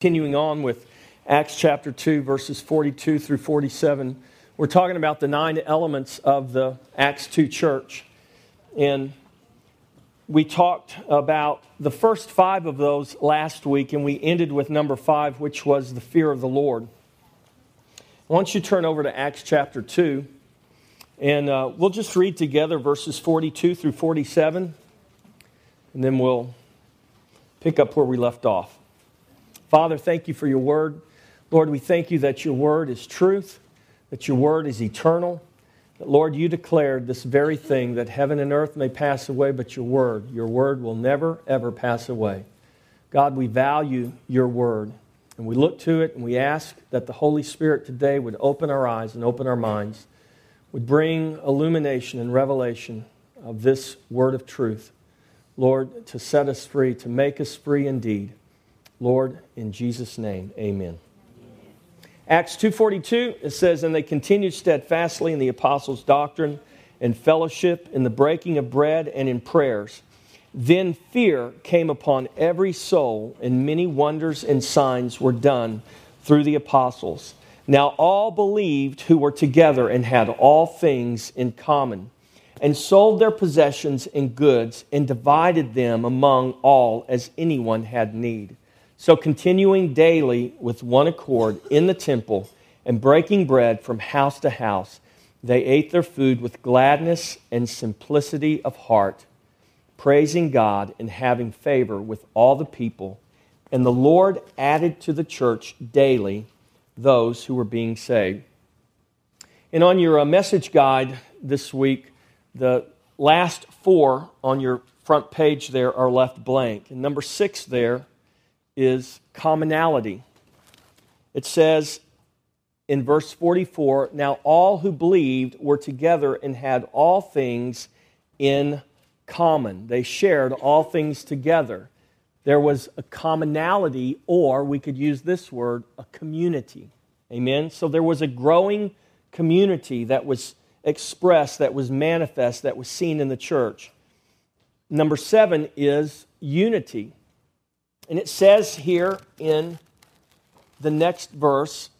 Continuing on with Acts chapter 2, verses 42 through 47, we're talking about the nine elements of the Acts 2 church. And we talked about the first five of those last week, and we ended with number five, which was the fear of the Lord. Once you turn over to Acts chapter 2, and uh, we'll just read together verses 42 through 47, and then we'll pick up where we left off. Father, thank you for your word. Lord, we thank you that your word is truth, that your word is eternal. That, Lord, you declared this very thing that heaven and earth may pass away, but your word, your word will never, ever pass away. God, we value your word. And we look to it and we ask that the Holy Spirit today would open our eyes and open our minds, would bring illumination and revelation of this word of truth. Lord, to set us free, to make us free indeed. Lord, in Jesus' name, amen. Acts 2.42, it says, And they continued steadfastly in the apostles' doctrine and fellowship, in the breaking of bread, and in prayers. Then fear came upon every soul, and many wonders and signs were done through the apostles. Now all believed who were together and had all things in common, and sold their possessions and goods, and divided them among all as anyone had need. So, continuing daily with one accord in the temple and breaking bread from house to house, they ate their food with gladness and simplicity of heart, praising God and having favor with all the people. And the Lord added to the church daily those who were being saved. And on your uh, message guide this week, the last four on your front page there are left blank. And number six there is commonality. It says in verse 44 Now all who believed were together and had all things in common. They shared all things together. There was a commonality, or we could use this word, a community. Amen? So there was a growing community that was expressed, that was manifest, that was seen in the church. Number seven is unity. And it says here in the next verse,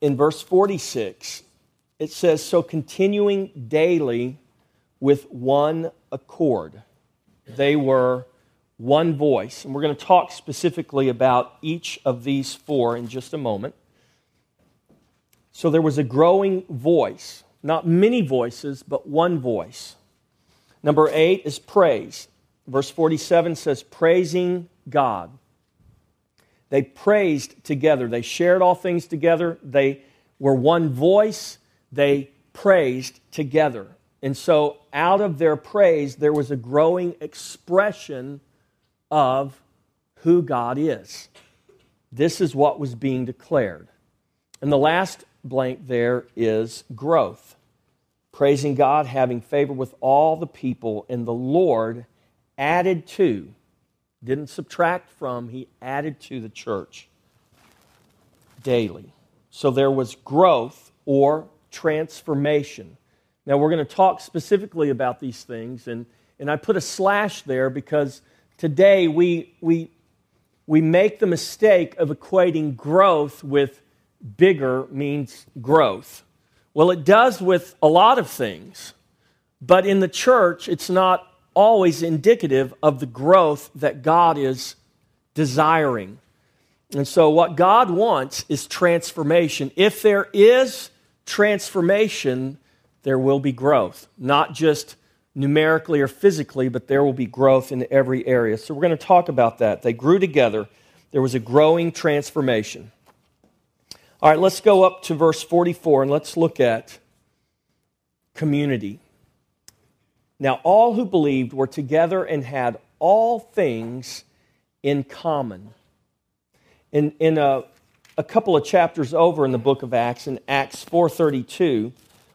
in verse 46, it says, So continuing daily with one accord. They were one voice. And we're going to talk specifically about each of these four in just a moment. So there was a growing voice, not many voices, but one voice. Number eight is praise. Verse 47 says, praising God. They praised together. They shared all things together. They were one voice. They praised together. And so, out of their praise, there was a growing expression of who God is. This is what was being declared. And the last blank there is growth. Praising God, having favor with all the people, and the Lord added to, didn't subtract from, he added to the church daily. So there was growth or transformation. Now, we're going to talk specifically about these things, and, and I put a slash there because today we, we, we make the mistake of equating growth with bigger means growth. Well, it does with a lot of things, but in the church, it's not always indicative of the growth that God is desiring. And so, what God wants is transformation. If there is transformation, there will be growth, not just numerically or physically, but there will be growth in every area. So, we're going to talk about that. They grew together, there was a growing transformation. All right, let's go up to verse 44 and let's look at community. Now, all who believed were together and had all things in common. In, in a, a couple of chapters over in the book of Acts, in Acts 4.32,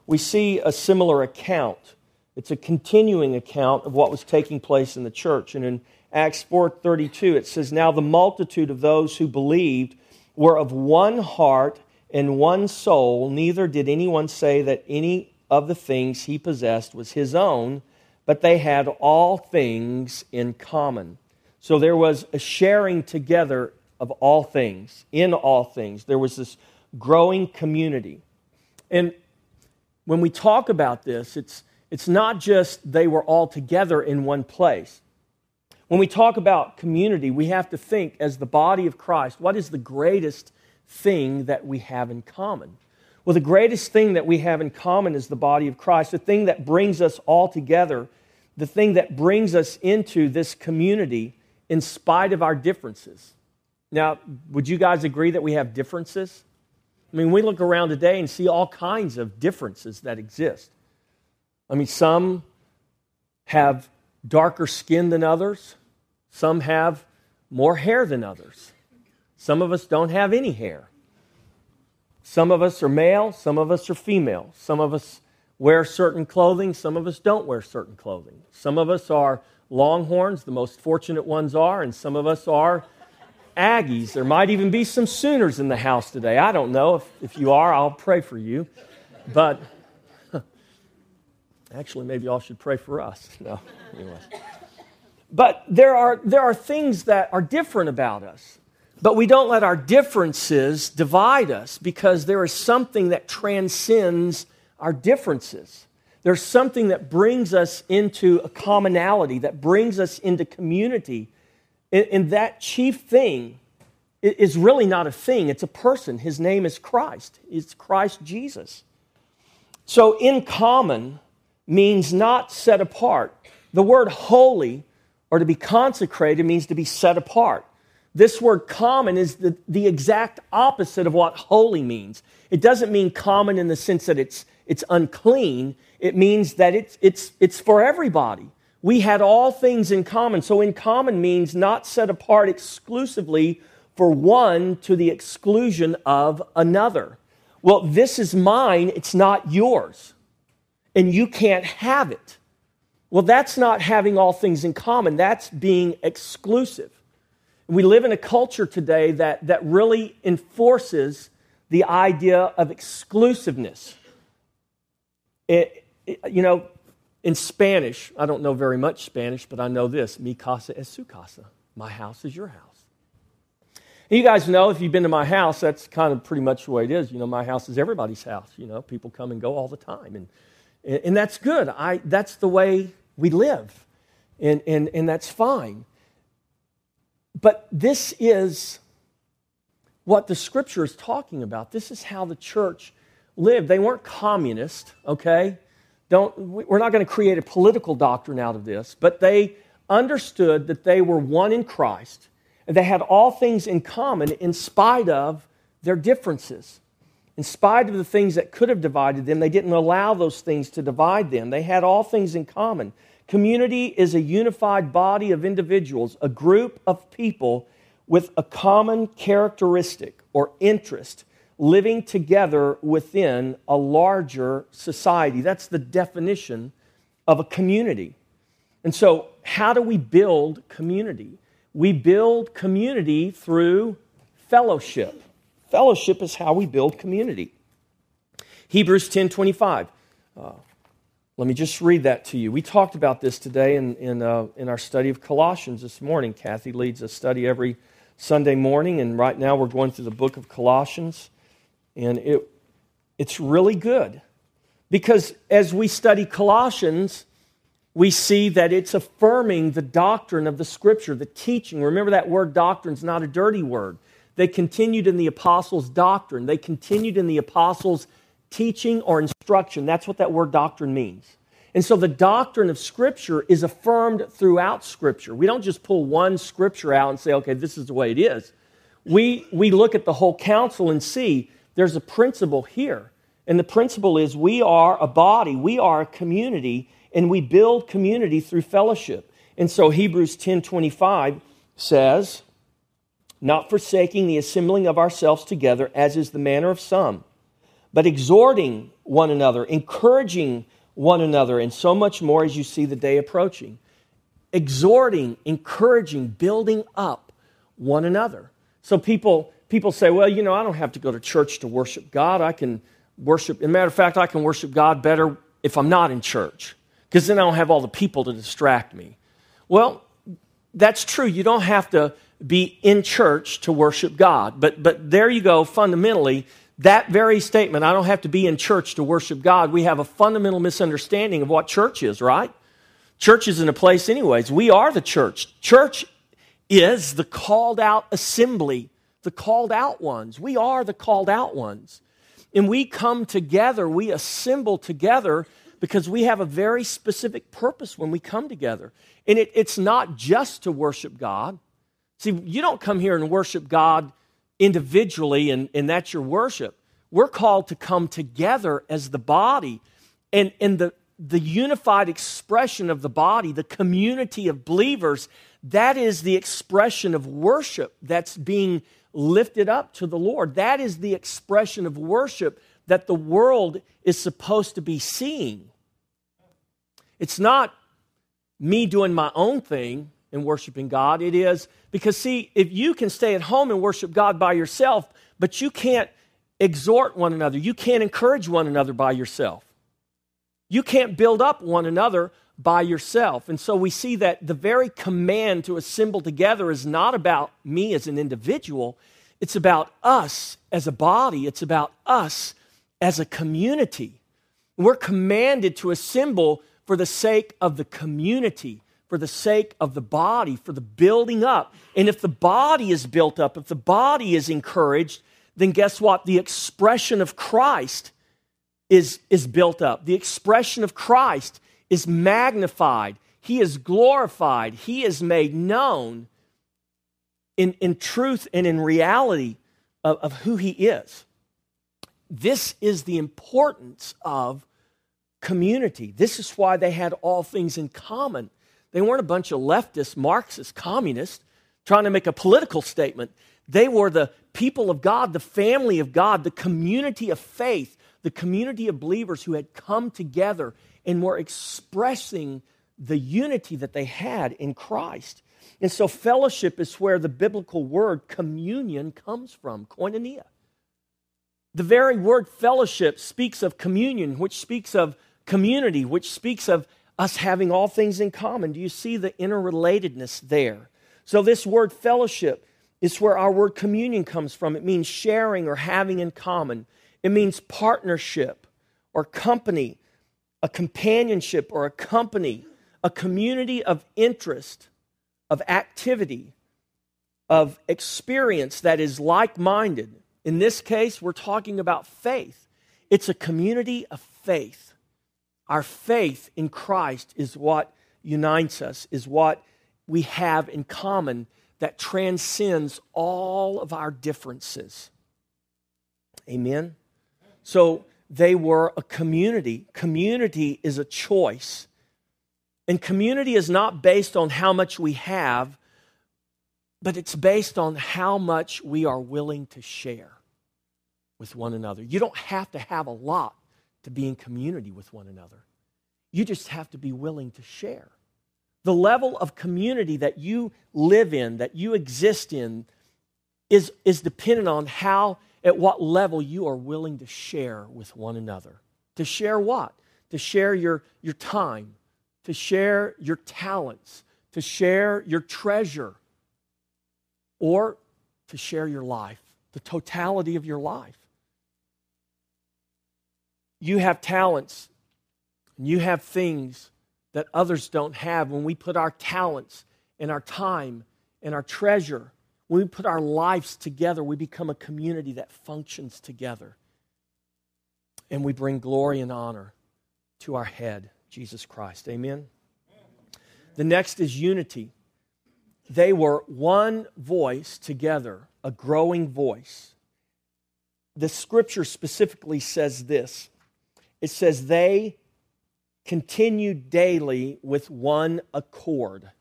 we see a similar account. It's a continuing account of what was taking place in the church. And in Acts 4.32, it says, Now the multitude of those who believed were of one heart and one soul. Neither did anyone say that any of the things he possessed was his own, but they had all things in common. So there was a sharing together of all things, in all things. There was this growing community. And when we talk about this, it's, it's not just they were all together in one place. When we talk about community, we have to think as the body of Christ, what is the greatest thing that we have in common? Well, the greatest thing that we have in common is the body of Christ, the thing that brings us all together, the thing that brings us into this community in spite of our differences. Now, would you guys agree that we have differences? I mean, we look around today and see all kinds of differences that exist. I mean, some have darker skin than others, some have more hair than others, some of us don't have any hair. Some of us are male, some of us are female. Some of us wear certain clothing, some of us don't wear certain clothing. Some of us are longhorns, the most fortunate ones are, and some of us are Aggies. There might even be some Sooners in the house today. I don't know. If, if you are, I'll pray for you. But actually, maybe y'all should pray for us. No, anyways. But there are, there are things that are different about us. But we don't let our differences divide us because there is something that transcends our differences. There's something that brings us into a commonality, that brings us into community and, that chief thing is really not a thing, it's a person. His name is Christ. It's Christ Jesus. So, in common means not set apart. The word holy or to be consecrated means to be set apart. This word common is the, the exact opposite of what holy means. It doesn't mean common in the sense that it's, it's unclean, it means that it's, it's, it's for everybody we had all things in common. So, in common means not set apart exclusively for one to the exclusion of another. Well, this is mine, it's not yours, and you can't have it. Well, that's not having all things in common, that's being exclusive. We live in a culture today that, that really enforces the idea of exclusiveness. It, it, you know, in Spanish, I don't know very much Spanish, but I know this mi casa es su casa. My house is your house. And you guys know, if you've been to my house, that's kind of pretty much the way it is. You know, my house is everybody's house. You know, people come and go all the time. And, and that's good. I, that's the way we live. And, and, and that's fine. But this is what the scripture is talking about. This is how the church lived. They weren't communist, okay? don't, we're not going to create a political doctrine out of this, but they understood that they were one in Christ and they had all things in common in spite of their differences. In spite of the things that could have divided them, they didn't allow those things to divide them. They had all things in common. Community is a unified body of individuals, a group of people with a common characteristic or interest living together within a larger society. That's the definition of a community. And so, how do we build community? We build community through fellowship. Fellowship is how we build community. Hebrews 10 25. Uh, let me just read that to you. We talked about this today in, in, uh, in our study of Colossians this morning. Kathy leads a study every Sunday morning, and right now we're going through the book of Colossians. And it, it's really good because as we study Colossians, we see that it's affirming the doctrine of the scripture, the teaching. Remember that word doctrine is not a dirty word. They continued in the apostles' doctrine, they continued in the apostles' teaching or instruction. That's what that word doctrine means. And so the doctrine of Scripture is affirmed throughout Scripture. We don't just pull one Scripture out and say, okay, this is the way it is. We, we look at the whole counsel and see there's a principle here. And the principle is we are a body, we are a community, and we build community through fellowship. And so Hebrews 10:25 says, "Not forsaking the assembling of ourselves together as is the manner of some, but exhorting one another, encouraging one another, and so much more as you see the day approaching." Exhorting, encouraging, building up one another. So people people say, well, you know, I don't have to go to church to worship God. I can worship, as a matter of fact, I can worship God better if I'm not in church, because then I don't have all the people to distract me. Well, that's true. You don't have to be in church to worship God. But, but there you go, fundamentally, that very statement, I don't have to be in church to worship God, we have a fundamental misunderstanding of what church is, right? Church isn't a place, anyways. We are the church. Church is the called out assembly, the called out ones. We are the called out ones. And we come together, we assemble together because we have a very specific purpose when we come together. And it, it's not just to worship God. See, you don't come here and worship God individually and, and that's your worship. We're called to come together as the body. And, and the, the unified expression of the body, the community of believers, that is the expression of worship that's being lifted up to the Lord. That is the expression of worship that the world is supposed to be seeing. It's not me doing my own thing and worshiping God. It is because, see, if you can stay at home and worship God by yourself, but you can't exhort one another, you can't encourage one another by yourself, you can't build up one another by yourself. And so we see that the very command to assemble together is not about me as an individual, it's about us as a body, it's about us as a community. We're commanded to assemble for the sake of the community, for the sake of the body, for the building up. And if the body is built up, if the body is encouraged, then guess what? The expression of Christ is, is built up. The expression of Christ is magnified. He is glorified. He is made known in, in truth and in reality of, of who He is. This is the importance of community. This is why they had all things in common. They weren't a bunch of leftist, Marxist, communists trying to make a political statement. They were the people of God, the family of God, the community of faith, the community of believers who had come together and were expressing the unity that they had in Christ. And so, fellowship is where the biblical word communion comes from, koinonia. The very word fellowship speaks of communion, which speaks of community, which speaks of us having all things in common. Do you see the interrelatedness there? So, this word fellowship is where our word communion comes from. It means sharing or having in common, it means partnership or company, a companionship or a company, a community of interest, of activity, of experience that is like minded. In this case, we're talking about faith. It's a community of faith. Our faith in Christ is what unites us, is what we have in common that transcends all of our differences. Amen? So they were a community. Community is a choice. And community is not based on how much we have, but it's based on how much we are willing to share with one another. You don't have to have a lot to be in community with one another. You just have to be willing to share. The level of community that you live in, that you exist in, is, is dependent on how, at what level you are willing to share with one another. To share what? To share your, your time, to share your talents, to share your treasure, or to share your life, the totality of your life you have talents and you have things that others don't have. When we put our talents and our time and our treasure, when we put our lives together, we become a community that functions together. And we bring glory and honor to our head, Jesus Christ. Amen. The next is unity. They were one voice together, a growing voice. The scripture specifically says this it says, they continued daily with one accord.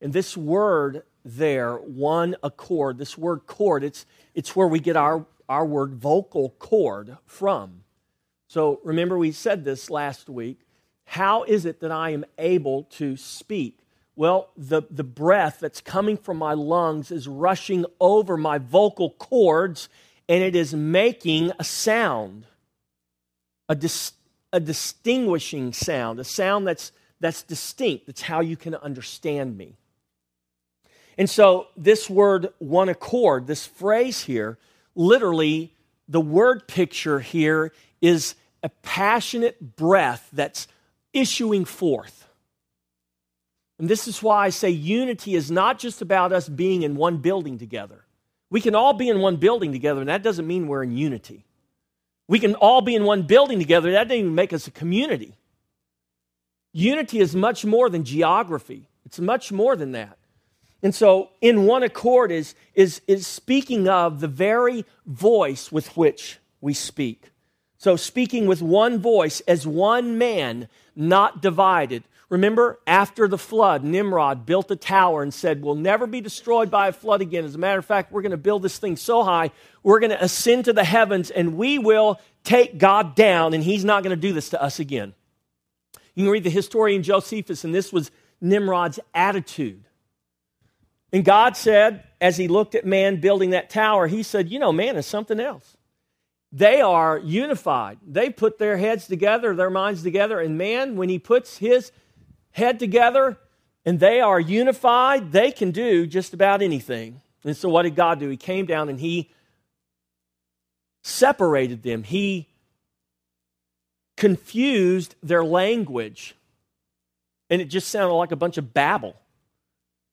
And this word there, one accord, this word cord, it's, it's where we get our, our word vocal cord from. So remember, we said this last week. How is it that I am able to speak? Well, the, the breath that's coming from my lungs is rushing over my vocal cords and it is making a sound, a, dis- a distinguishing sound, a sound that's, that's distinct. That's how you can understand me. And so, this word one accord, this phrase here, literally, the word picture here is a passionate breath that's issuing forth. And this is why I say unity is not just about us being in one building together. We can all be in one building together, and that doesn't mean we're in unity. We can all be in one building together, that doesn't even make us a community. Unity is much more than geography, it's much more than that. And so, in one accord is, is, is speaking of the very voice with which we speak. So, speaking with one voice as one man, not divided. Remember, after the flood, Nimrod built a tower and said, We'll never be destroyed by a flood again. As a matter of fact, we're going to build this thing so high, we're going to ascend to the heavens and we will take God down, and he's not going to do this to us again. You can read the historian Josephus, and this was Nimrod's attitude. And God said, as he looked at man building that tower, he said, You know, man is something else. They are unified. They put their heads together, their minds together, and man, when he puts his head together and they are unified, they can do just about anything. And so, what did God do? He came down and he separated them, he confused their language. And it just sounded like a bunch of babble.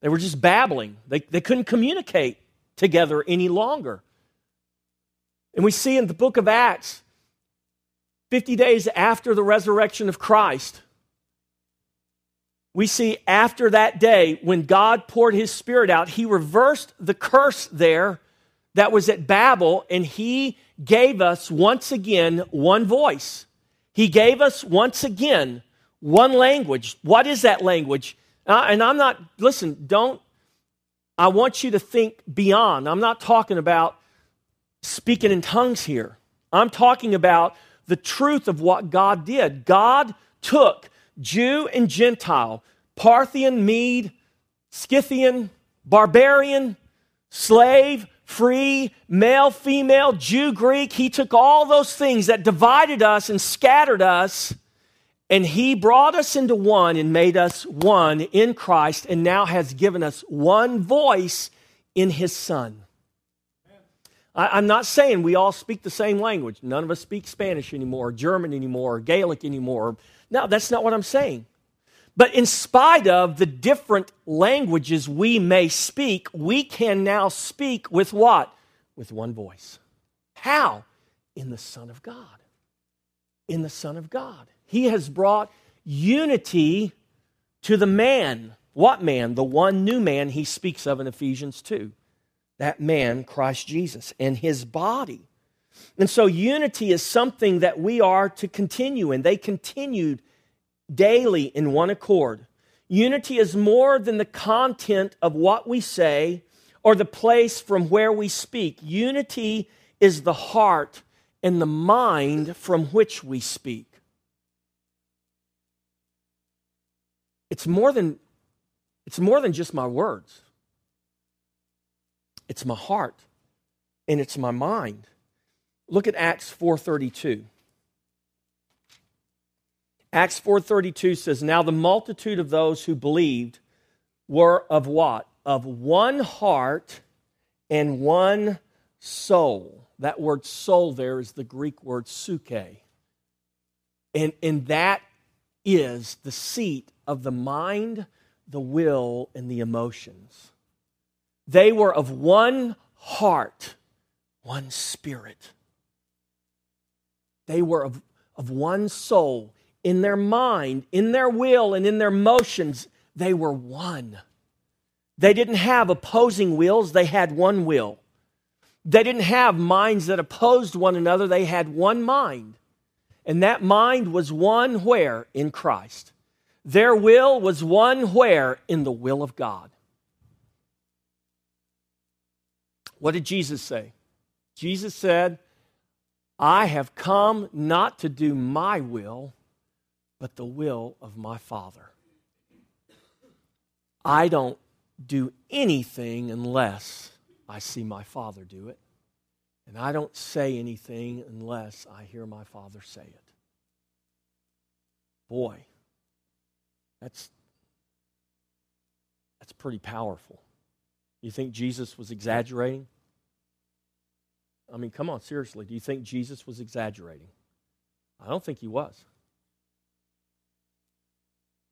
They were just babbling, they, they couldn't communicate together any longer. And we see in the book of Acts, 50 days after the resurrection of Christ, we see after that day when God poured his spirit out, he reversed the curse there that was at Babel, and he gave us once again one voice. He gave us once again one language. What is that language? Uh, and I'm not, listen, don't, I want you to think beyond. I'm not talking about speaking in tongues here. I'm talking about the truth of what God did. God took Jew and Gentile, Parthian, Mede, Scythian, barbarian, slave, free, male, female, Jew, Greek. He took all those things that divided us and scattered us, and He brought us into one and made us one in Christ, and now has given us one voice in His Son. I, am not saying we all speak the same language. None of us speak Spanish anymore, or German anymore, or Gaelic anymore. No, that's not what I'm saying. But in spite of the different languages we may speak, we can now speak with what? With one voice. How? In the Son of God. In the Son of God. He has brought unity to the man. What man? The one new man he speaks of in Ephesians 2. That man, Christ Jesus, and his body. And so unity is something that we are to continue in. They continued daily in one accord. Unity is more than the content of what we say or the place from where we speak. Unity is the heart and the mind from which we speak. It's more than, it's more than just my words. It's my heart and it's my mind. Look at Acts 4:32. Acts 4:32 says, "Now the multitude of those who believed were of what? Of one heart and one soul." That word soul there is the Greek word psuche. And, and that is the seat of the mind, the will, and the emotions. They were of one heart, one spirit. They were of, of one soul in their mind, in their will, and in their motions, they were one. They didn't have opposing wills, they had one will. They didn't have minds that opposed one another, they had one mind. And that mind was one where? In Christ. Their will was one where? In the will of God. What did Jesus say? Jesus said, I have come not to do my will, but the will of my Father. I don't do anything unless I see my Father do it. And I don't say anything unless I hear my Father say it. Boy, that's, that's pretty powerful. You think Jesus was exaggerating? I mean, come on, seriously. Do you think Jesus was exaggerating? I don't think he was.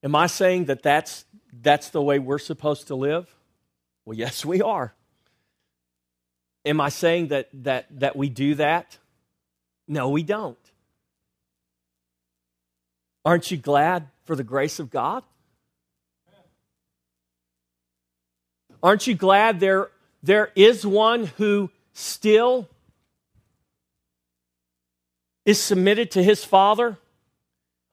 Am I saying that that's, that's the way we're supposed to live? Well, yes, we are. Am I saying that, that, that we do that? No, we don't. Aren't you glad for the grace of God? Aren't you glad there, there is one who still is submitted to his Father?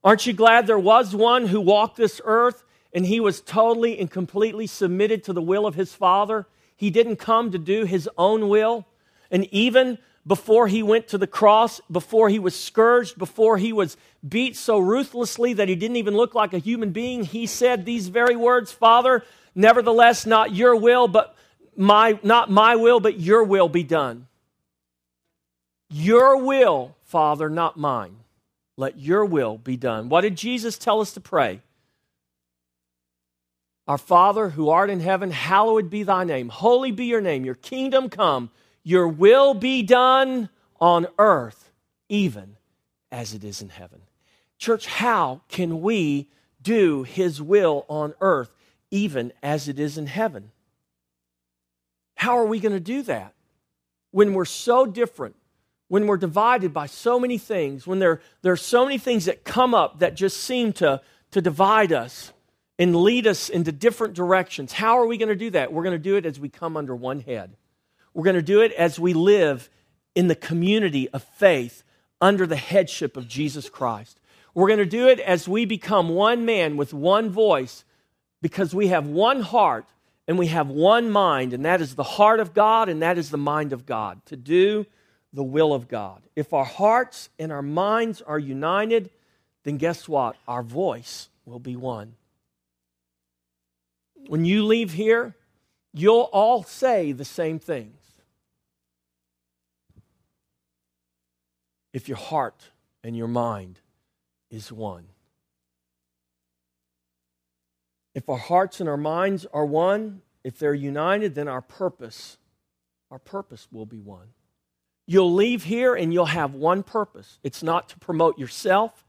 Aren't you glad there was one who walked this earth and he was totally and completely submitted to the will of his Father? He didn't come to do his own will. And even before he went to the cross, before he was scourged, before he was beat so ruthlessly that he didn't even look like a human being, he said these very words Father, nevertheless, not your will, but my, not my will, but your will be done. Your will, Father, not mine. Let your will be done. What did Jesus tell us to pray? Our Father who art in heaven, hallowed be thy name. Holy be your name. Your kingdom come. Your will be done on earth, even as it is in heaven. Church, how can we do his will on earth, even as it is in heaven? How are we going to do that when we're so different? When we're divided by so many things, when there, there are so many things that come up that just seem to, to divide us and lead us into different directions, how are we going to do that? We're going to do it as we come under one head. We're going to do it as we live in the community of faith under the headship of Jesus Christ. We're going to do it as we become one man with one voice because we have one heart and we have one mind, and that is the heart of God and that is the mind of God to do the will of God. If our hearts and our minds are united, then guess what? Our voice will be one. When you leave here, you'll all say the same things. If your heart and your mind is one. If our hearts and our minds are one, if they're united, then our purpose, our purpose will be one. You'll leave here and you'll have one purpose it's not to promote yourself,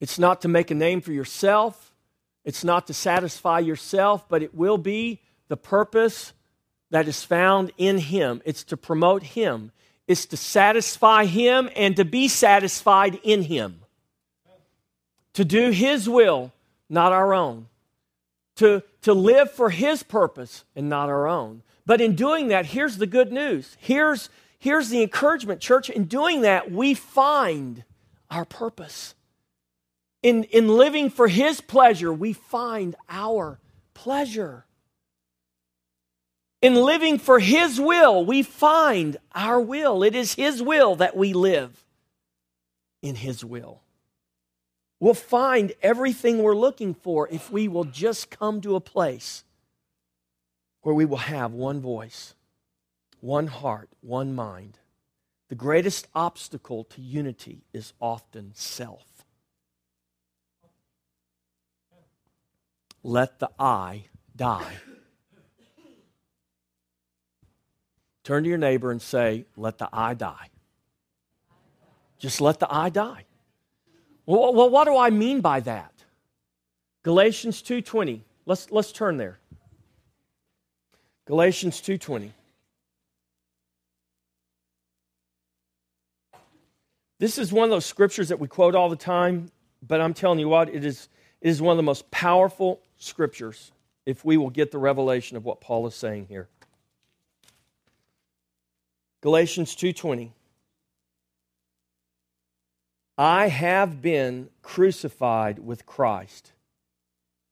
it's not to make a name for yourself, it's not to satisfy yourself, but it will be the purpose that is found in Him. It's to promote Him, it's to satisfy Him and to be satisfied in Him. To do His will, not our own. To, to live for His purpose and not our own. But in doing that, here's the good news. Here's, Here's the encouragement, church. In doing that, we find our purpose. In, in living for His pleasure, we find our pleasure. In living for His will, we find our will. It is His will that we live in His will. We'll find everything we're looking for if we will just come to a place where we will have one voice one heart, one mind. The greatest obstacle to unity is often self. Let the I die. Turn to your neighbor and say, Let the I die. Just let the I die. Well, well what do I mean by that? Galatians 2:20. Let's let's turn there. Galatians 2:20. This is one of those scriptures that we quote all the time, but I'm telling you what, it is, it is one of the most powerful scriptures if we will get the revelation of what Paul is saying here. Galatians 2:20 I have been crucified with Christ.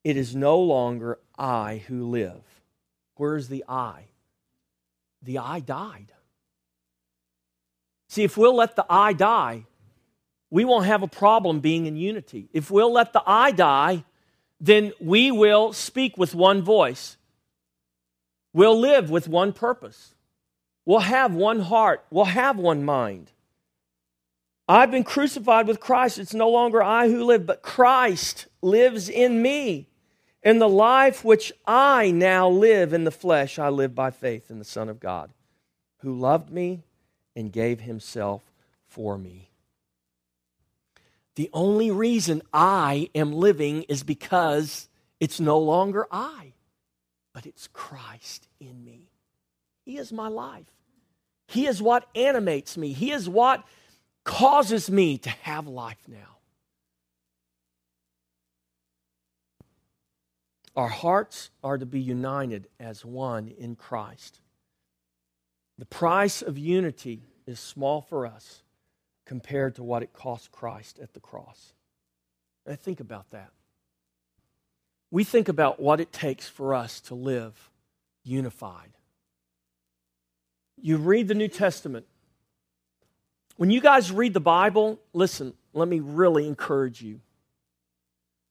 It is no longer I who live. Where's the I? The I died. See, if we'll let the I die, we won't have a problem being in unity. If we'll let the I die, then we will speak with one voice. We'll live with one purpose. We'll have one heart. We'll have one mind. I've been crucified with Christ. It's no longer I who live, but Christ lives in me. And the life which I now live in the flesh, I live by faith in the Son of God, who loved me and gave himself for me. The only reason I am living is because it's no longer I, but it's Christ in me. He is my life. He is what animates me. He is what causes me to have life now. Our hearts are to be united as one in Christ. The price of unity is small for us compared to what it cost Christ at the cross. Now think about that. We think about what it takes for us to live unified. You read the New Testament. When you guys read the Bible, listen, let me really encourage you.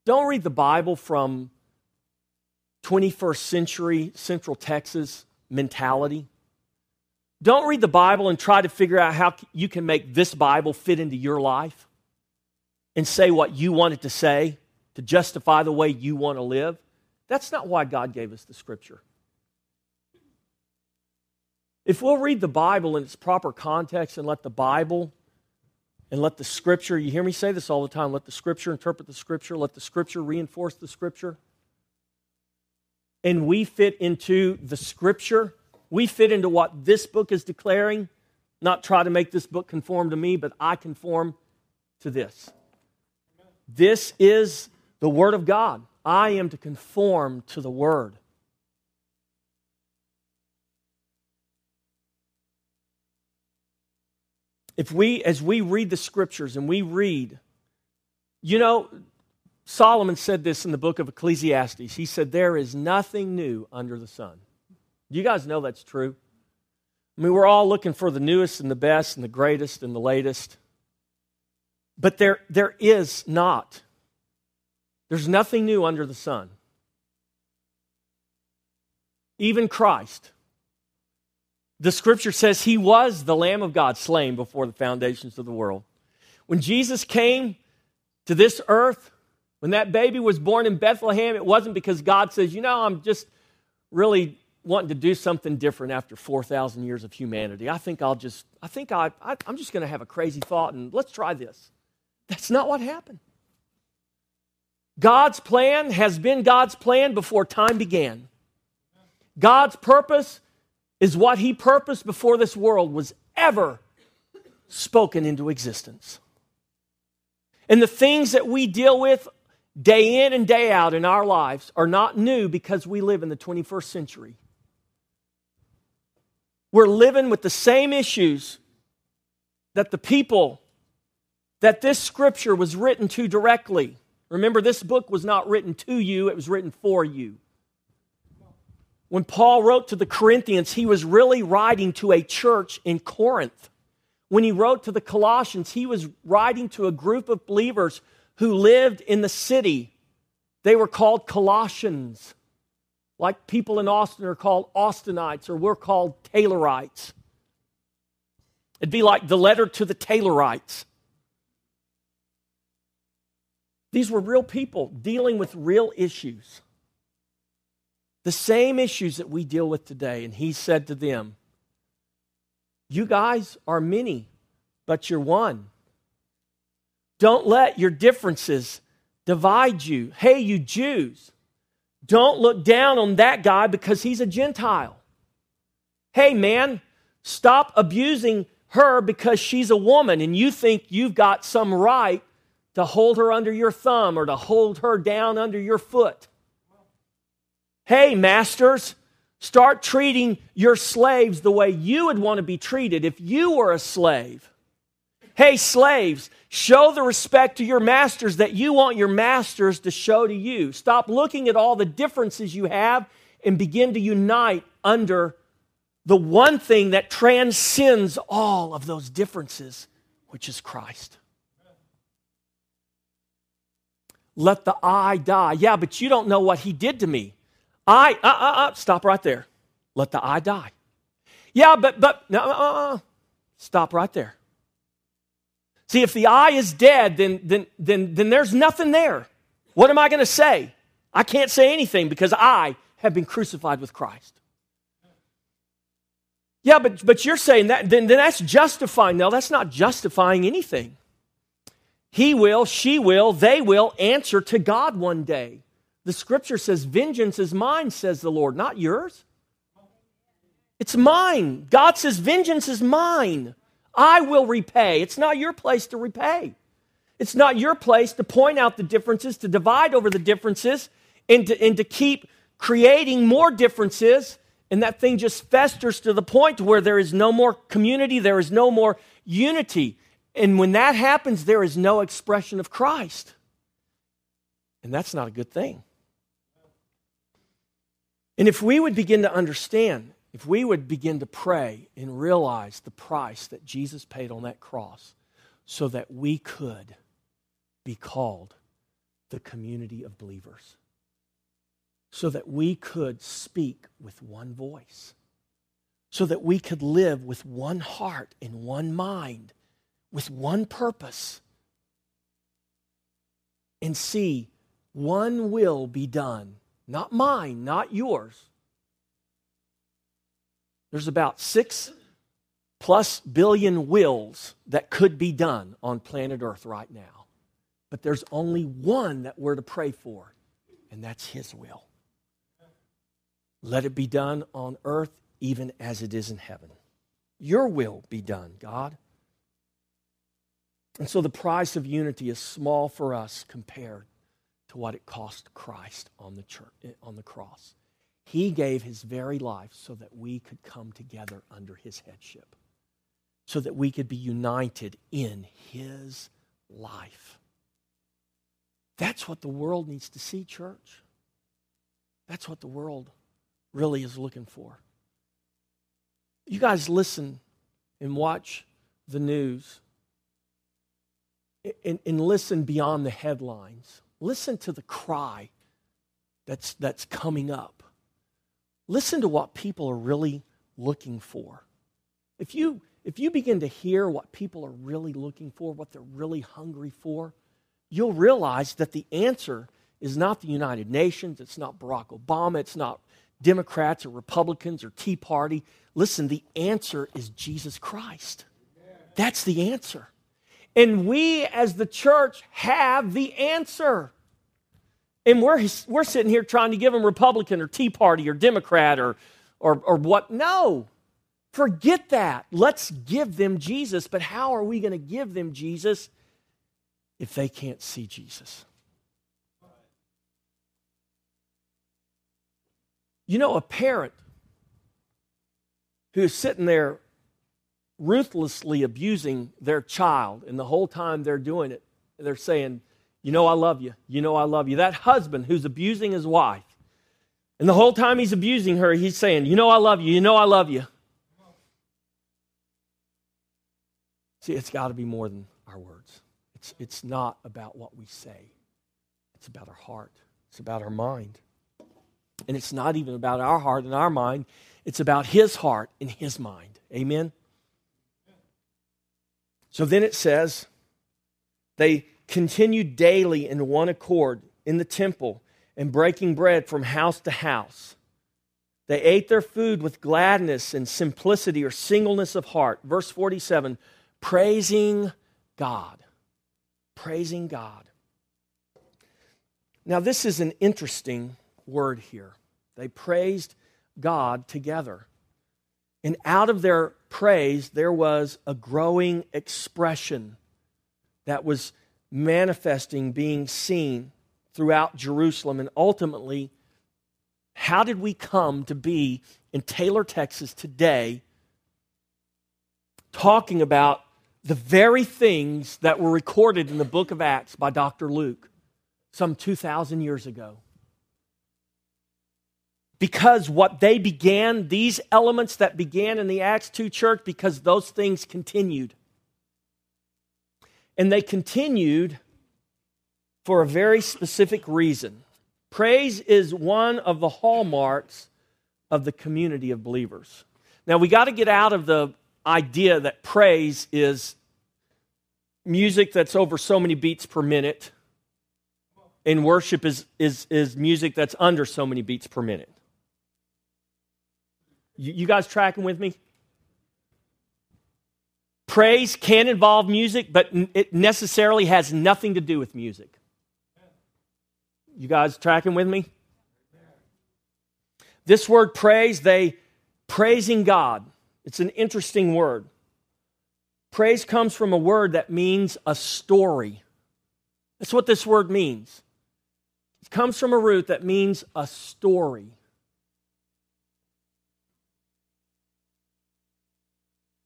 Don't read the Bible from 21st century Central Texas mentality. Don't read the Bible and try to figure out how you can make this Bible fit into your life and say what you want it to say to justify the way you want to live. That's not why God gave us the scripture. If we'll read the Bible in its proper context and let the Bible and let the scripture, you hear me say this all the time, let the scripture interpret the scripture, let the scripture reinforce the scripture and we fit into the scripture, we fit into what this book is declaring, not try to make this book conform to me, but I conform to this. This is the Word of God. I am to conform to the Word. If we, as we read the scriptures and we read, you know, Solomon said this in the book of Ecclesiastes. He said, There is nothing new under the sun. Do you guys know that's true? I mean, we're all looking for the newest and the best and the greatest and the latest. But there, there is not. There's nothing new under the sun. Even Christ. The scripture says he was the Lamb of God slain before the foundations of the world. When Jesus came to this earth, when that baby was born in Bethlehem, it wasn't because God says, you know, I'm just really wanting to do something different after 4,000 years of humanity. I think I'll just, I think I, I I'm just going to have a crazy thought and let's try this. That's not what happened. God's plan has been God's plan before time began. God's purpose is what He purposed before this world was ever spoken into existence. And the things that we deal with day in and day out in our lives are not new because we live in the 21st century. We're living with the same issues that the people that this scripture was written to directly. Remember, this book was not written to you, it was written for you. When Paul wrote to the Corinthians, he was really writing to a church in Corinth. When he wrote to the Colossians, he was writing to a group of believers who lived in the city. They were called Colossians, like people in Austin are called Austinites, or we're called Taylorites. It'd be like the letter to the Taylorites. These were real people dealing with real issues. The same issues that we deal with today. And he said to them, You guys are many, but you're one. Don't let your differences divide you. Hey, you Jews, don't look down on that guy because he's a Gentile. Hey, man, stop abusing her because she's a woman and you think you've got some right to hold her under your thumb or to hold her down under your foot. Hey, masters, start treating your slaves the way you would want to be treated if you were a slave. Hey, slaves, show the respect to your masters that you want your masters to show to you. Stop looking at all the differences you have and begin to unite under the one thing that transcends all of those differences, which is Christ. Let the I die. Yeah, but you don't know what he did to me. I, uh, uh, uh, stop right there. Let the I die. Yeah, but, but, uh, uh, uh, stop right there. See, if the I is dead, then, then, then, then there's nothing there. What am I going to say? I can't say anything because I have been crucified with Christ. Yeah, but, but you're saying that, then, then that's justifying. No, that's not justifying anything. He will, she will, they will answer to God one day. The scripture says, Vengeance is mine, says the Lord, not yours. It's mine. God says, Vengeance is mine. I will repay. It's not your place to repay. It's not your place to point out the differences, to divide over the differences, and to, and to keep creating more differences. And that thing just festers to the point where there is no more community, there is no more unity. And when that happens, there is no expression of Christ. And that's not a good thing. And if we would begin to understand, if we would begin to pray and realize the price that Jesus paid on that cross so that we could be called the community of believers, so that we could speak with one voice, so that we could live with one heart and one mind, with one purpose, and see one will be done not mine, not yours. There's about six plus billion wills that could be done on planet Earth right now. But there's only one that we're to pray for, and that's His will. Let it be done on earth even as it is in heaven. Your will be done, God. And so the price of unity is small for us compared to what it cost Christ on the, church, eh, on the cross. He gave his very life so that we could come together under his headship, so that we could be united in his life. That's what the world needs to see, church. That's what the world really is looking for. You guys listen and watch the news and, and listen beyond the headlines. Listen to the cry that's, that's coming up. Listen to what people are really looking for. If you, if you begin to hear what people are really looking for, what they're really hungry for, you'll realize that the answer is not the United Nations, it's not Barack Obama, it's not Democrats or Republicans or Tea Party. Listen, the answer is Jesus Christ. That's the answer. And we as the church have the answer. And we're, we're sitting here trying to give them Republican or Tea Party or Democrat or, or, or what. No, forget that. Let's give them Jesus. But how are we going to give them Jesus if they can't see Jesus? You know, a parent who is sitting there ruthlessly abusing their child, and the whole time they're doing it, they're saying, You know, I love you. You know, I love you. That husband who's abusing his wife, and the whole time he's abusing her, he's saying, You know, I love you. You know, I love you. See, it's got to be more than our words. It's, it's not about what we say, it's about our heart, it's about our mind. And it's not even about our heart and our mind, it's about his heart and his mind. Amen? So then it says, they continued daily in one accord in the temple and breaking bread from house to house. They ate their food with gladness and simplicity or singleness of heart. Verse 47 praising God. Praising God. Now, this is an interesting word here. They praised God together. And out of their praise, there was a growing expression that was manifesting, being seen throughout Jerusalem. And ultimately, how did we come to be in Taylor, Texas today, talking about the very things that were recorded in the book of Acts by Dr. Luke some 2,000 years ago? because what they began, these elements that began in the Acts 2 church, because those things continued. And they continued for a very specific reason. Praise is one of the hallmarks of the community of believers. Now, we got to get out of the idea that praise is music that's over so many beats per minute and worship is, is, is music that's under so many beats per minute. You, you guys tracking with me? Praise can involve music, but it necessarily has nothing to do with music. You guys tracking with me? This word praise, they praising God. It's an interesting word. Praise comes from a word that means a story. That's what this word means. It comes from a root that means a story.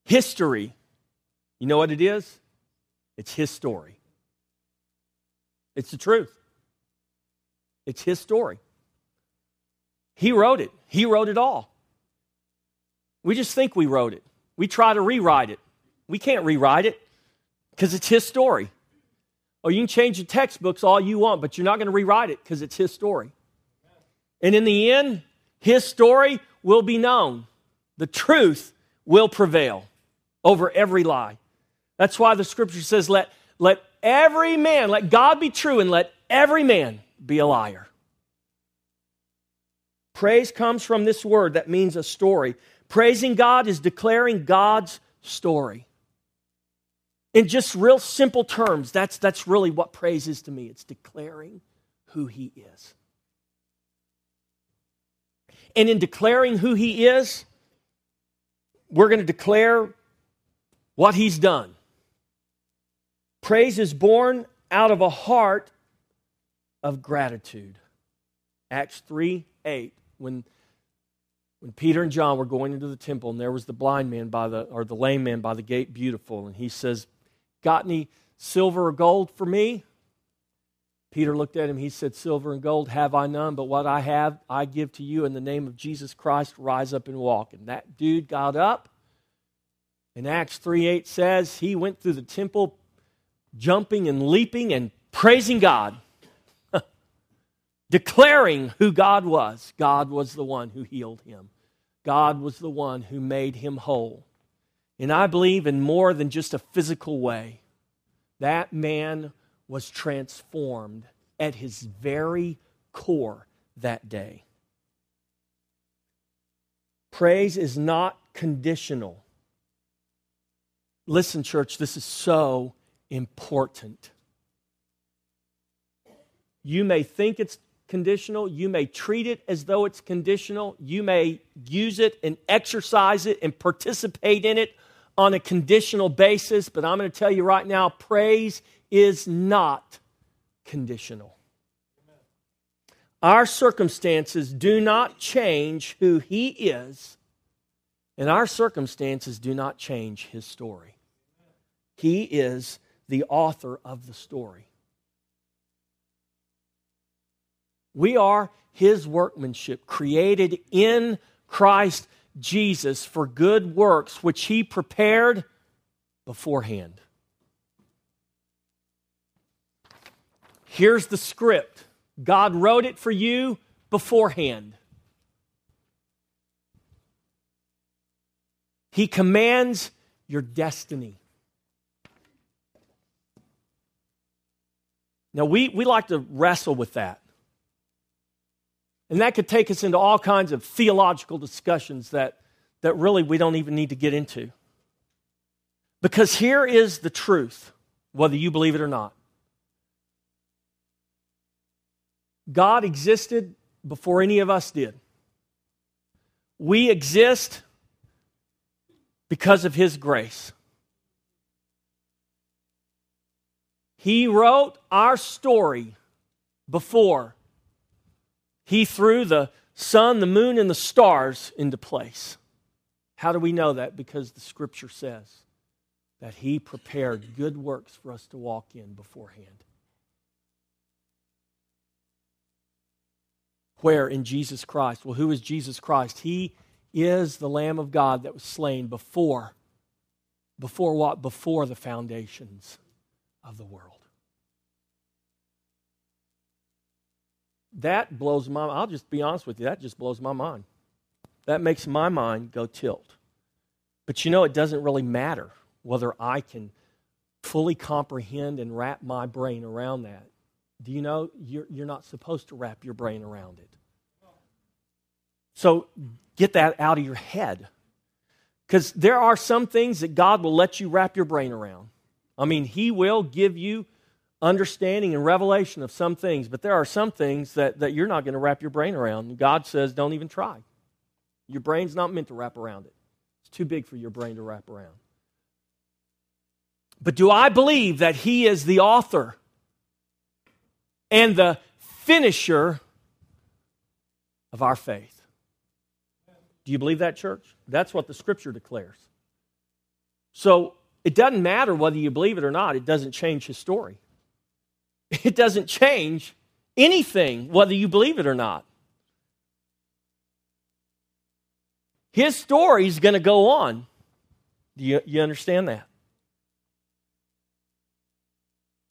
History. You know what it is? It's his story. It's the truth. It's his story. He wrote it. He wrote it all. We just think we wrote it. We try to rewrite it. We can't rewrite it because it's his story. Oh, you can change the textbooks all you want, but you're not going to rewrite it because it's his story. And in the end, his story will be known. The truth will prevail over every lie. That's why the scripture says, let, let every man, let God be true, and let every man be a liar. Praise comes from this word that means a story. Praising God is declaring God's story. In just real simple terms, that's, that's really what praise is to me. It's declaring who He is. And in declaring who He is, we're going to declare what He's done. Praise is born out of a heart of gratitude. Acts 3 8 when when Peter and John were going into the temple and there was the blind man by the or the lame man by the gate beautiful and he says, "Got any silver or gold for me?" Peter looked at him. He said, Silver and gold have I none, but what I have I give to you in the name of Jesus Christ. Rise up and walk. And that dude got up. And Acts 3 8 says he went through the temple jumping and leaping and praising God declaring who God was. God was the one who healed him, God was the one who made him whole. And I believe in more than just a physical way. That man was transformed at his very core that day. Praise is not conditional. Listen, church, this is so important. You may think it's conditional. You may treat it as though it's conditional. You may use it and exercise it and participate in it on a conditional basis. But I'm going to tell you right now praise is not conditional. Our circumstances do not change who He is, and our circumstances do not change His story. He is the author of the story. We are his workmanship, created in Christ Jesus for good works, which he prepared beforehand. Here's the script God wrote it for you beforehand. He commands your destiny. Now, we, we like to wrestle with that. And that could take us into all kinds of theological discussions that, that really we don't even need to get into. Because here is the truth, whether you believe it or not God existed before any of us did. We exist because of His grace. He wrote our story before he threw the sun, the moon, and the stars into place. How do we know that? Because the scripture says that He prepared good works for us to walk in beforehand. Where? In Jesus Christ. Well, who is Jesus Christ? He is the Lamb of God that was slain before. Before what? Before the foundations of the world. That blows my I'll just be honest with you, that just blows my mind. That makes my mind go tilt. But you know, it doesn't really matter whether I can fully comprehend and wrap my brain around that. do you know you're, you're not supposed to wrap your brain around it? So get that out of your head. Because there are some things that God will let you wrap your brain around. I mean, He will give you understanding and revelation of some things, but there are some things that, that you're not going to wrap your brain around. God says, don't even try. Your brain's not meant to wrap around it, it's too big for your brain to wrap around. But do I believe that He is the author and the finisher of our faith? Do you believe that, church? That's what the scripture declares. So it doesn't matter whether you believe it or not, it doesn't change his story. It doesn't change anything whether you believe it or not. His story is going to go on. Do you, you understand that?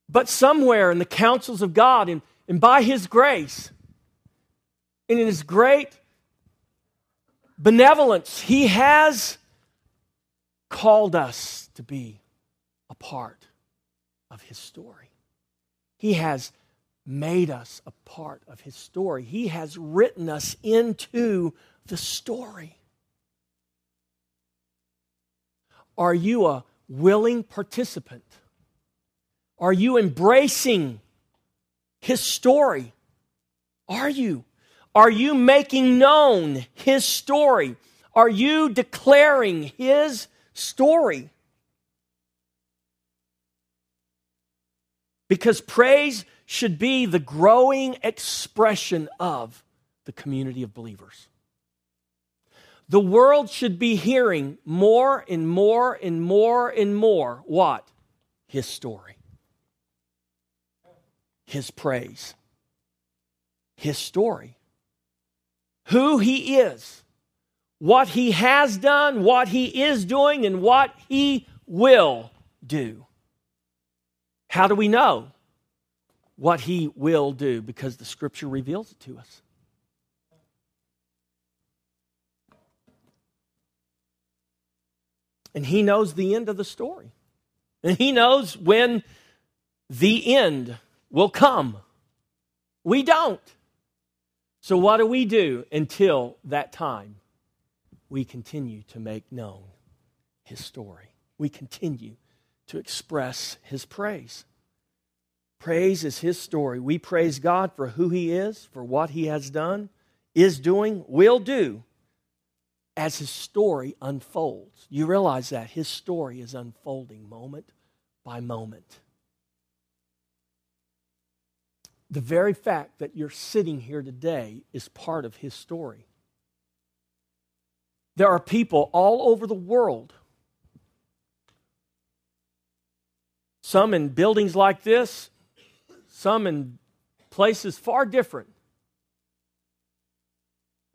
But somewhere in the counsels of God and, and by His grace and in His great benevolence, He has called us to be a part of His story. He has made us a part of His story. He has written us into the story. Are you a willing participant? Are you embracing His story? Are you? Are you making known His story? Are you declaring His story? Because praise should be the growing expression of the community of believers. The world should be hearing more and more and more and more what? His story, His praise, His story who he is, what he has done, what he is doing, and what he will do. How do we know what he will do? Because the scripture reveals it to us. And he knows the end of the story. And he knows when the end will come. We don't. So, what do we do until that time? We continue to make known his story. We continue to express his praise. Praise is his story. We praise God for who he is, for what he has done, is doing, will do as his story unfolds. You realize that his story is unfolding moment by moment. The very fact that you're sitting here today is part of his story. There are people all over the world, some in buildings like this, some in places far different.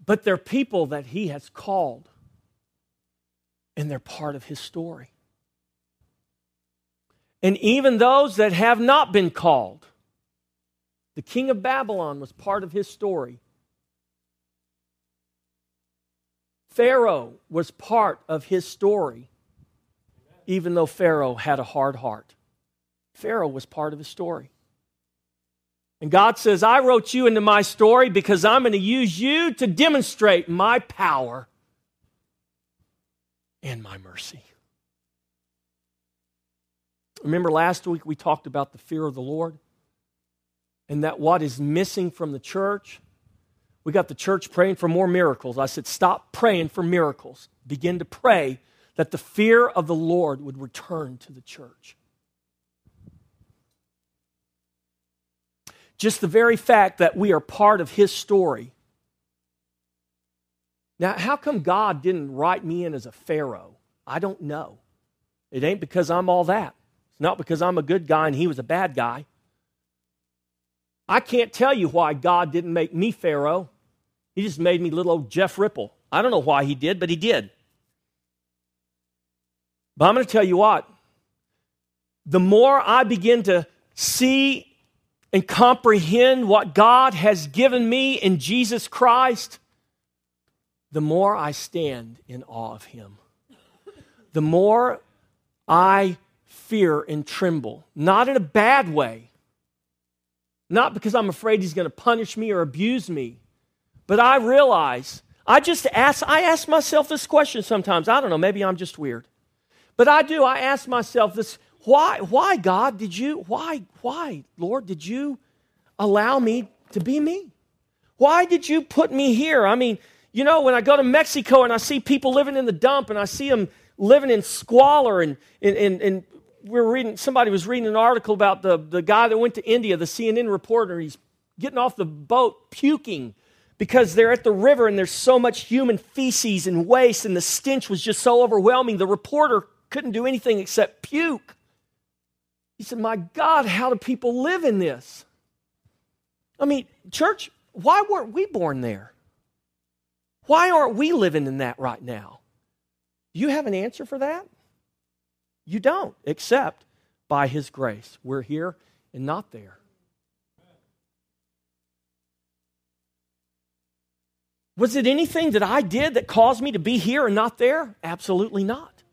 But they're people that he has called, and they're part of his story. And even those that have not been called, the king of Babylon was part of his story. Pharaoh was part of his story, even though Pharaoh had a hard heart. Pharaoh was part of the story. And God says, I wrote you into my story because I'm going to use you to demonstrate my power and my mercy. Remember last week we talked about the fear of the Lord? and that what is missing from the church, we got the church praying for more miracles. I said, stop praying for miracles. Begin to pray that the fear of the Lord would return to the church. Just the very fact that we are part of His story. Now, how come God didn't write me in as a Pharaoh? I don't know. It ain't because I'm all that. It's not because I'm a good guy and he was a bad guy. I can't tell you why God didn't make me Pharaoh. He just made me little old Jeff Ripple. I don't know why he did, but he did. But I'm going to tell you what. The more I begin to see and comprehend what God has given me in Jesus Christ, the more I stand in awe of Him. The more I fear and tremble, not in a bad way, not because I'm afraid he's going to punish me or abuse me, but I realize I just ask I ask myself this question sometimes. I don't know, maybe I'm just weird. But I do. I ask myself this why why God did you why why Lord did you allow me to be me? Why did you put me here? I mean, you know, when I go to Mexico and I see people living in the dump and I see them living in squalor and, and, and, and we are reading, somebody was reading an article about the, the guy that went to India, the CNN reporter. He's getting off the boat puking because they're at the river and there's so much human feces and waste, and the stench was just so overwhelming. The reporter couldn't do anything except puke. He said, My God, how do people live in this? I mean, church, why weren't we born there? Why aren't we living in that right now? Do you have an answer for that? You don't, except by His grace. We're here and not there. Was it anything that I did that caused me to be here and not there? Absolutely not.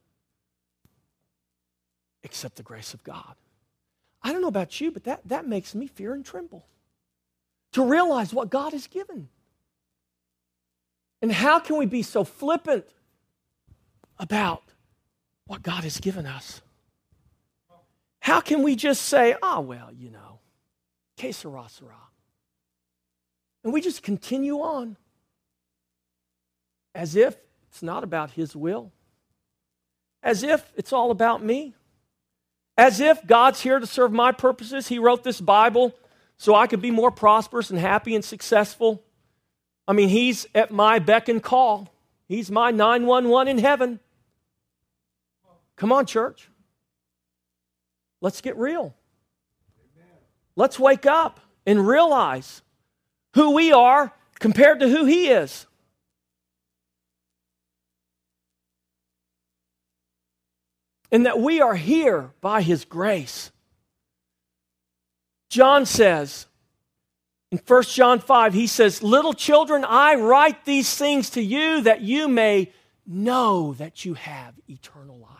Except the grace of God. I don't know about you, but that, that makes me fear and tremble to realize what God has given. And how can we be so flippant about what God has given us. How can we just say, oh, well, you know, que sera, sera. And we just continue on as if it's not about His will, as if it's all about me, as if God's here to serve my purposes. He wrote this Bible so I could be more prosperous and happy and successful. I mean, He's at my beck and call, He's my 911 in heaven. Come on, church. Let's get real. Let's wake up and realize who we are compared to who He is. And that we are here by His grace. John says in 1 John 5, he says, Little children, I write these things to you that you may know that you have eternal life.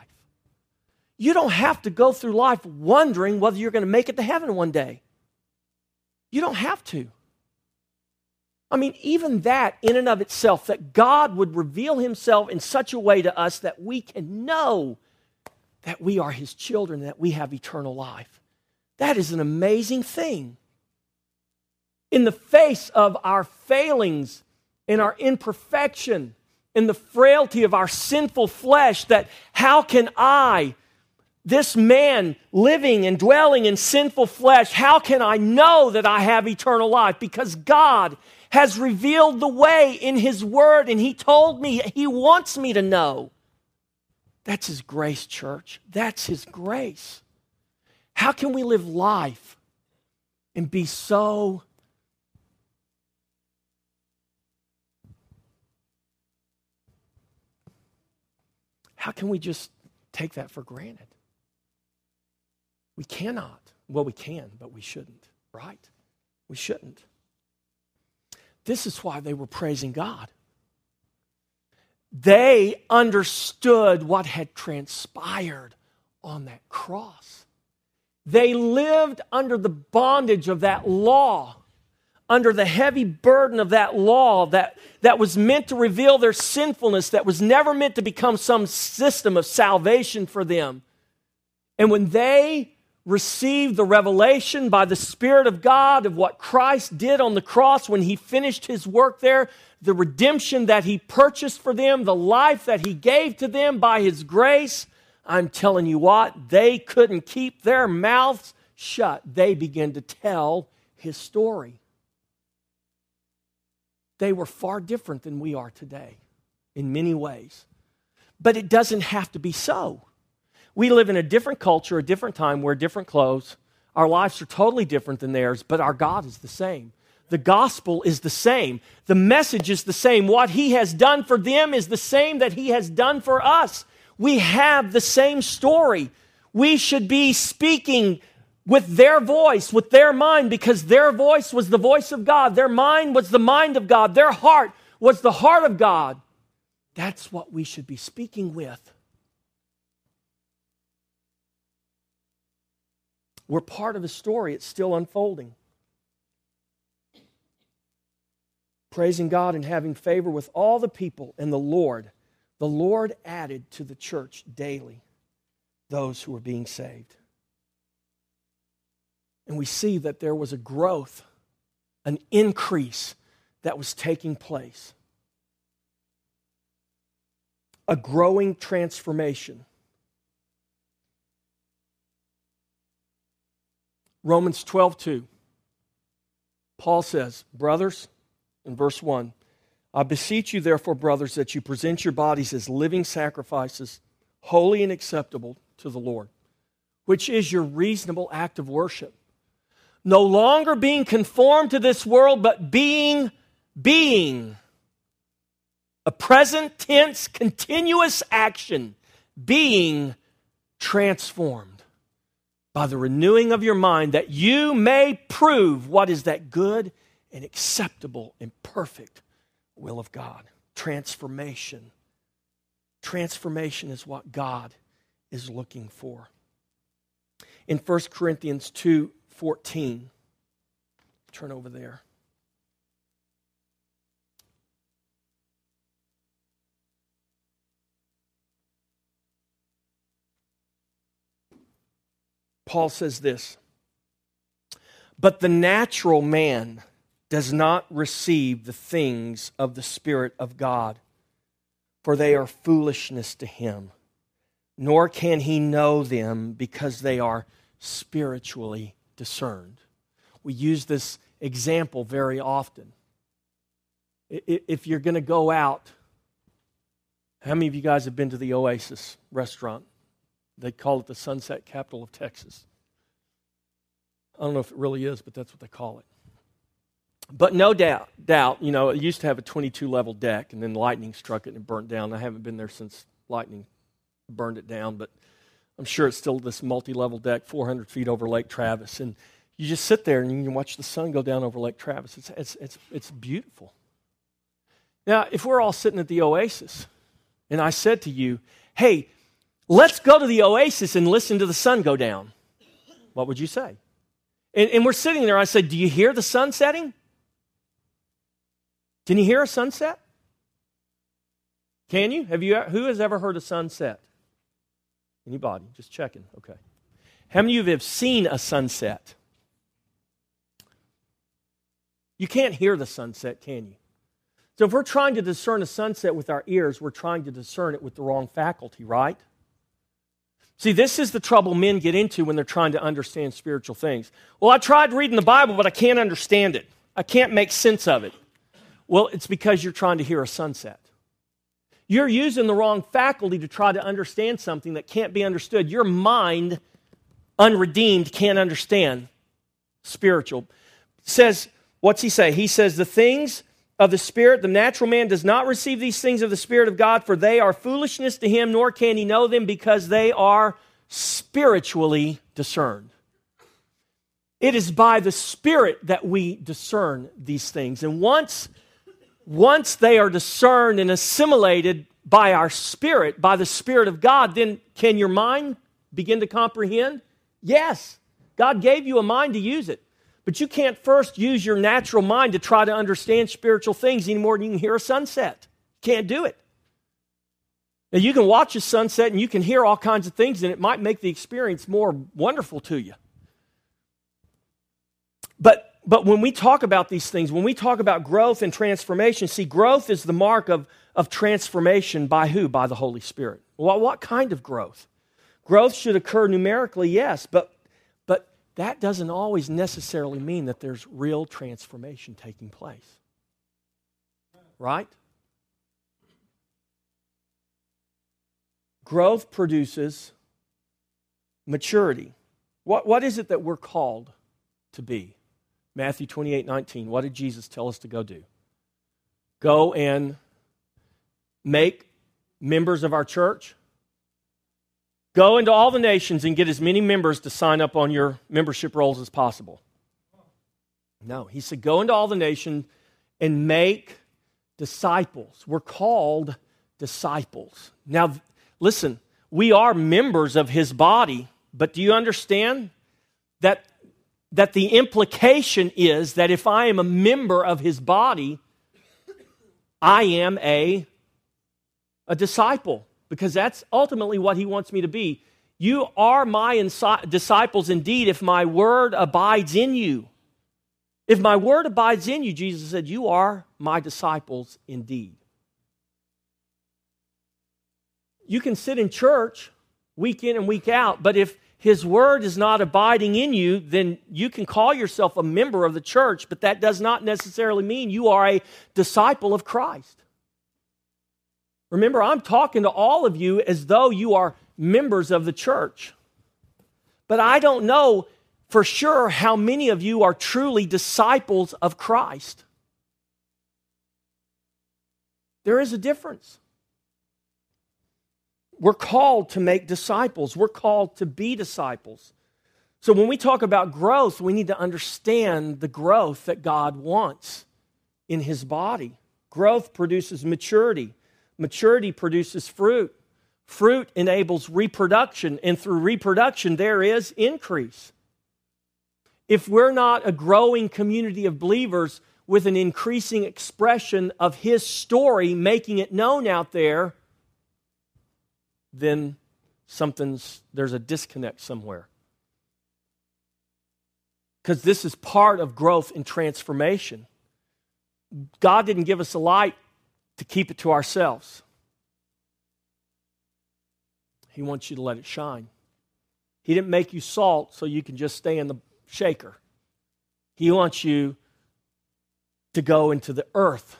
You don't have to go through life wondering whether you're going to make it to heaven one day. You don't have to. I mean, even that in and of itself, that God would reveal himself in such a way to us that we can know that we are his children, that we have eternal life. That is an amazing thing. In the face of our failings in our imperfection, in the frailty of our sinful flesh, that how can I, this man living and dwelling in sinful flesh, how can I know that I have eternal life? Because God has revealed the way in His Word, and He told me He wants me to know. That's His grace, church. That's His grace. How can we live life and be so How can we just take that for granted? We cannot. Well, we can, but we shouldn't, right? We shouldn't. This is why they were praising God. They understood what had transpired on that cross. They lived under the bondage of that law, under the heavy burden of that law that, that was meant to reveal their sinfulness, that was never meant to become some system of salvation for them. And when they received the revelation by the Spirit of God of what Christ did on the cross when he finished his work there, the redemption that he purchased for them, the life that he gave to them by his grace. I'm telling you what, they couldn't keep their mouths shut. They began to tell his story. They were far different than we are today in many ways. But it doesn't have to be so. We live in a different culture, a different time, wear different clothes. Our lives are totally different than theirs, but our God is the same. The gospel is the same. The message is the same. What He has done for them is the same that He has done for us. We have the same story. We should be speaking with their voice, with their mind, because their voice was the voice of God. Their mind was the mind of God. Their heart was the heart of God. That's what we should be speaking with. We're part of a story, it's still unfolding. Praising God and having favor with all the people and the Lord. The Lord added to the church daily those who were being saved. And we see that there was a growth, an increase that was taking place, a growing transformation. Romans 12, 2. Paul says, Brothers, in verse 1, I beseech you, therefore, brothers, that you present your bodies as living sacrifices, holy and acceptable to the Lord, which is your reasonable act of worship. No longer being conformed to this world, but being, being. A present tense, continuous action, being transformed by the renewing of your mind, that you may prove what is that good and acceptable and perfect will of God. Transformation. Transformation is what God is looking for. In 1 Corinthians 2 14, turn over there. Paul says this But the natural man does not receive the things of the Spirit of God, for they are foolishness to him nor can he know them because they are spiritually discerned. We use this example very often. If you're going to go out, how many of you guys have been to the Oasis restaurant? They call it the Sunset Capital of Texas. I don't know if it really is, but that's what they call it. But no doubt, doubt, you know, it used to have a 22 level deck, and then lightning struck it and it burnt down. I haven't been there since lightning burned it down, but I'm sure it's still this multi level deck, 400 feet over Lake Travis. And you just sit there and you can watch the sun go down over Lake Travis. It's, it's, it's, it's beautiful. Now, if we're all sitting at the oasis and I said to you, hey, let's go to the oasis and listen to the sun go down, what would you say? And, and we're sitting there. I said, do you hear the sun setting? Can you hear a sunset? Can you? Have you? Who has ever heard a sunset? Anybody? Just checking. Okay. How many of you have seen a sunset? You can't hear the sunset, can you? So if we're trying to discern a sunset with our ears, we're trying to discern it with the wrong faculty, right? See, this is the trouble men get into when they're trying to understand spiritual things. Well, I tried reading the Bible, but I can't understand it. I can't make sense of it. Well, it's because you're trying to hear a sunset. You're using the wrong faculty to try to understand something that can't be understood. Your mind, unredeemed, can't understand spiritual. Says, what's he say? He says, the things of the Spirit, the natural man does not receive these things of the Spirit of God, for they are foolishness to him, nor can he know them because they are spiritually discerned. It is by the Spirit that we discern these things. And once once they are discerned and assimilated by our spirit, by the Spirit of God, then can your mind begin to comprehend? Yes. God gave you a mind to use it. But you can't first use your natural mind to try to understand spiritual things any more than you can hear a sunset. Can't do it. Now, you can watch a sunset and you can hear all kinds of things, and it might make the experience more wonderful to you. But but when we talk about these things, when we talk about growth and transformation, see, growth is the mark of, of transformation by who? By the Holy Spirit. Well, what kind of growth? Growth should occur numerically, yes, but, but that doesn't always necessarily mean that there's real transformation taking place. Right? Growth produces maturity. What, what is it that we're called to be? Matthew 28 19. What did Jesus tell us to go do? Go and make members of our church. Go into all the nations and get as many members to sign up on your membership rolls as possible. No, he said, go into all the nation and make disciples. We're called disciples. Now, listen, we are members of his body, but do you understand that that the implication is that if I am a member of his body, I am a, a disciple because that's ultimately what he wants me to be. You are my disciples indeed if my word abides in you. If my word abides in you, Jesus said, you are my disciples indeed. You can sit in church week in and week out, but if his word is not abiding in you, then you can call yourself a member of the church, but that does not necessarily mean you are a disciple of Christ. Remember, I'm talking to all of you as though you are members of the church. But I don't know for sure how many of you are truly disciples of Christ. There is a difference. We're called to make disciples, we're called to be disciples. So when we talk about growth, we need to understand the growth that God wants in His body. Growth produces maturity, maturity produces fruit. Fruit enables reproduction, and through reproduction, there is increase. If we're not a growing community of believers with an increasing expression of His story, making it known out there, then something's, there's a disconnect somewhere. Because this is part of growth and transformation. God didn't give us a light to keep it to ourselves. He wants you to let it shine. He didn't make you salt so you can just stay in the shaker. He wants you to go into the earth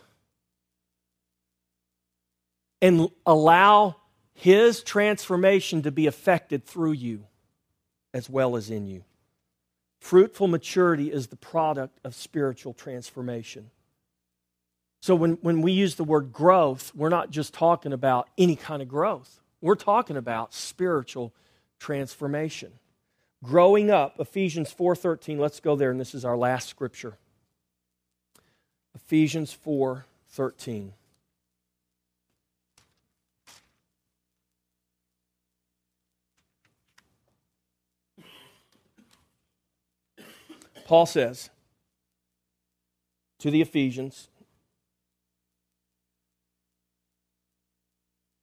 and allow his transformation to be affected through you as well as in you. Fruitful maturity is the product of spiritual transformation. So when, when we use the word growth, we're not just talking about any kind of growth. We're talking about spiritual transformation. Growing up, Ephesians 4:13, let's go there and this is our last scripture. Ephesians 4:13. Paul says to the Ephesians,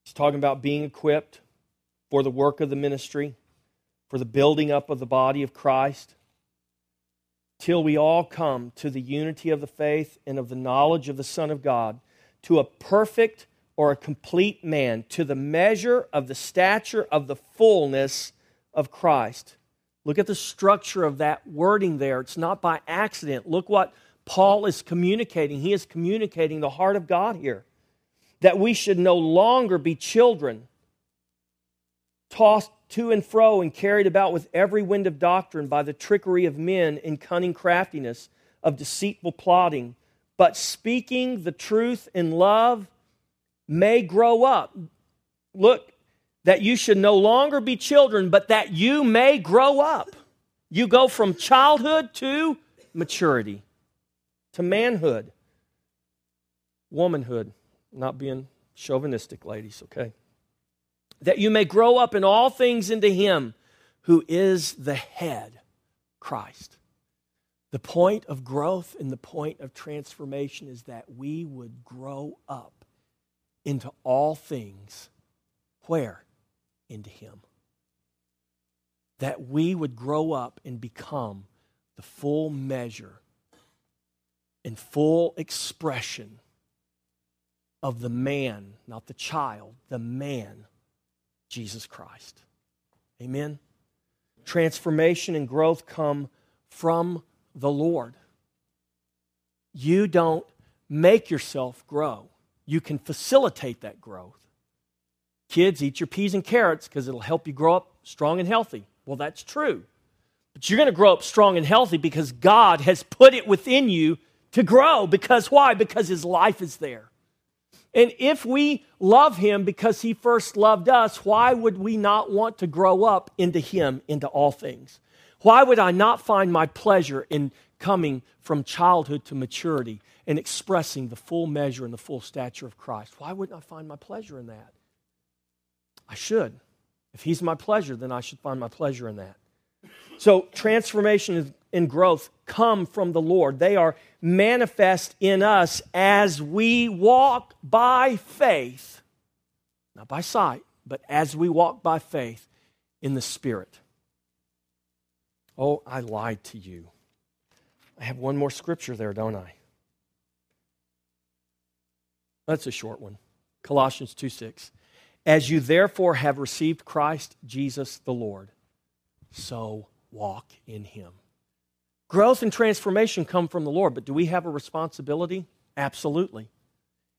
he's talking about being equipped for the work of the ministry, for the building up of the body of Christ, till we all come to the unity of the faith and of the knowledge of the Son of God, to a perfect or a complete man, to the measure of the stature of the fullness of Christ Look at the structure of that wording there. It's not by accident. Look what Paul is communicating. He is communicating the heart of God here. That we should no longer be children, tossed to and fro and carried about with every wind of doctrine by the trickery of men in cunning craftiness of deceitful plotting, but speaking the truth in love may grow up. Look, that you should no longer be children, but that you may grow up. You go from childhood to maturity, to manhood, womanhood, not being chauvinistic, ladies, okay? That you may grow up in all things into Him who is the head, Christ. The point of growth and the point of transformation is that we would grow up into all things. Where? Into Him. That we would grow up and become the full measure and full expression of the man, not the child, the man, Jesus Christ. Amen? Transformation and growth come from the Lord. You don't make yourself grow, you can facilitate that growth. Kids, eat your peas and carrots because it'll help you grow up strong and healthy. Well, that's true. But you're going to grow up strong and healthy because God has put it within you to grow. Because why? Because His life is there. And if we love Him because He first loved us, why would we not want to grow up into Him, into all things? Why would I not find my pleasure in coming from childhood to maturity and expressing the full measure and the full stature of Christ? Why wouldn't I find my pleasure in that? I should. If He's my pleasure, then I should find my pleasure in that. So, transformation and growth come from the Lord. They are manifest in us as we walk by faith, not by sight, but as we walk by faith in the Spirit. Oh, I lied to you. I have one more scripture there, don't I? That's a short one. Colossians 2 6. As you therefore have received Christ Jesus the Lord, so walk in him. Growth and transformation come from the Lord, but do we have a responsibility? Absolutely.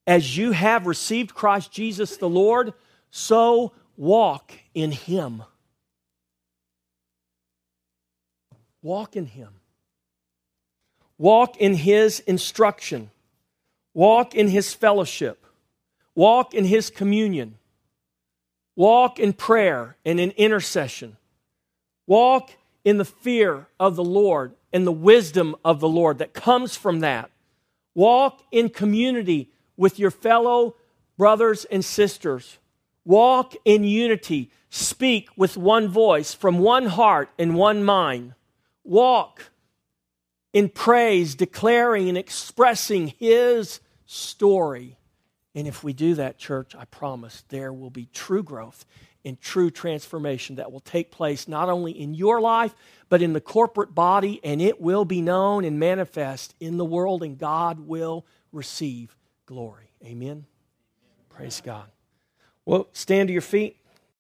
As you have received Christ Jesus the Lord, so walk in him. Walk in him. Walk in his instruction. Walk in his fellowship. Walk in his communion. Walk in prayer and in intercession. Walk in the fear of the Lord and the wisdom of the Lord that comes from that. Walk in community with your fellow brothers and sisters. Walk in unity. Speak with one voice from one heart and one mind. Walk in praise, declaring and expressing His story. And if we do that, church, I promise there will be true growth and true transformation that will take place not only in your life, but in the corporate body, and it will be known and manifest in the world, and God will receive glory. Amen. Praise God. Well, stand to your feet.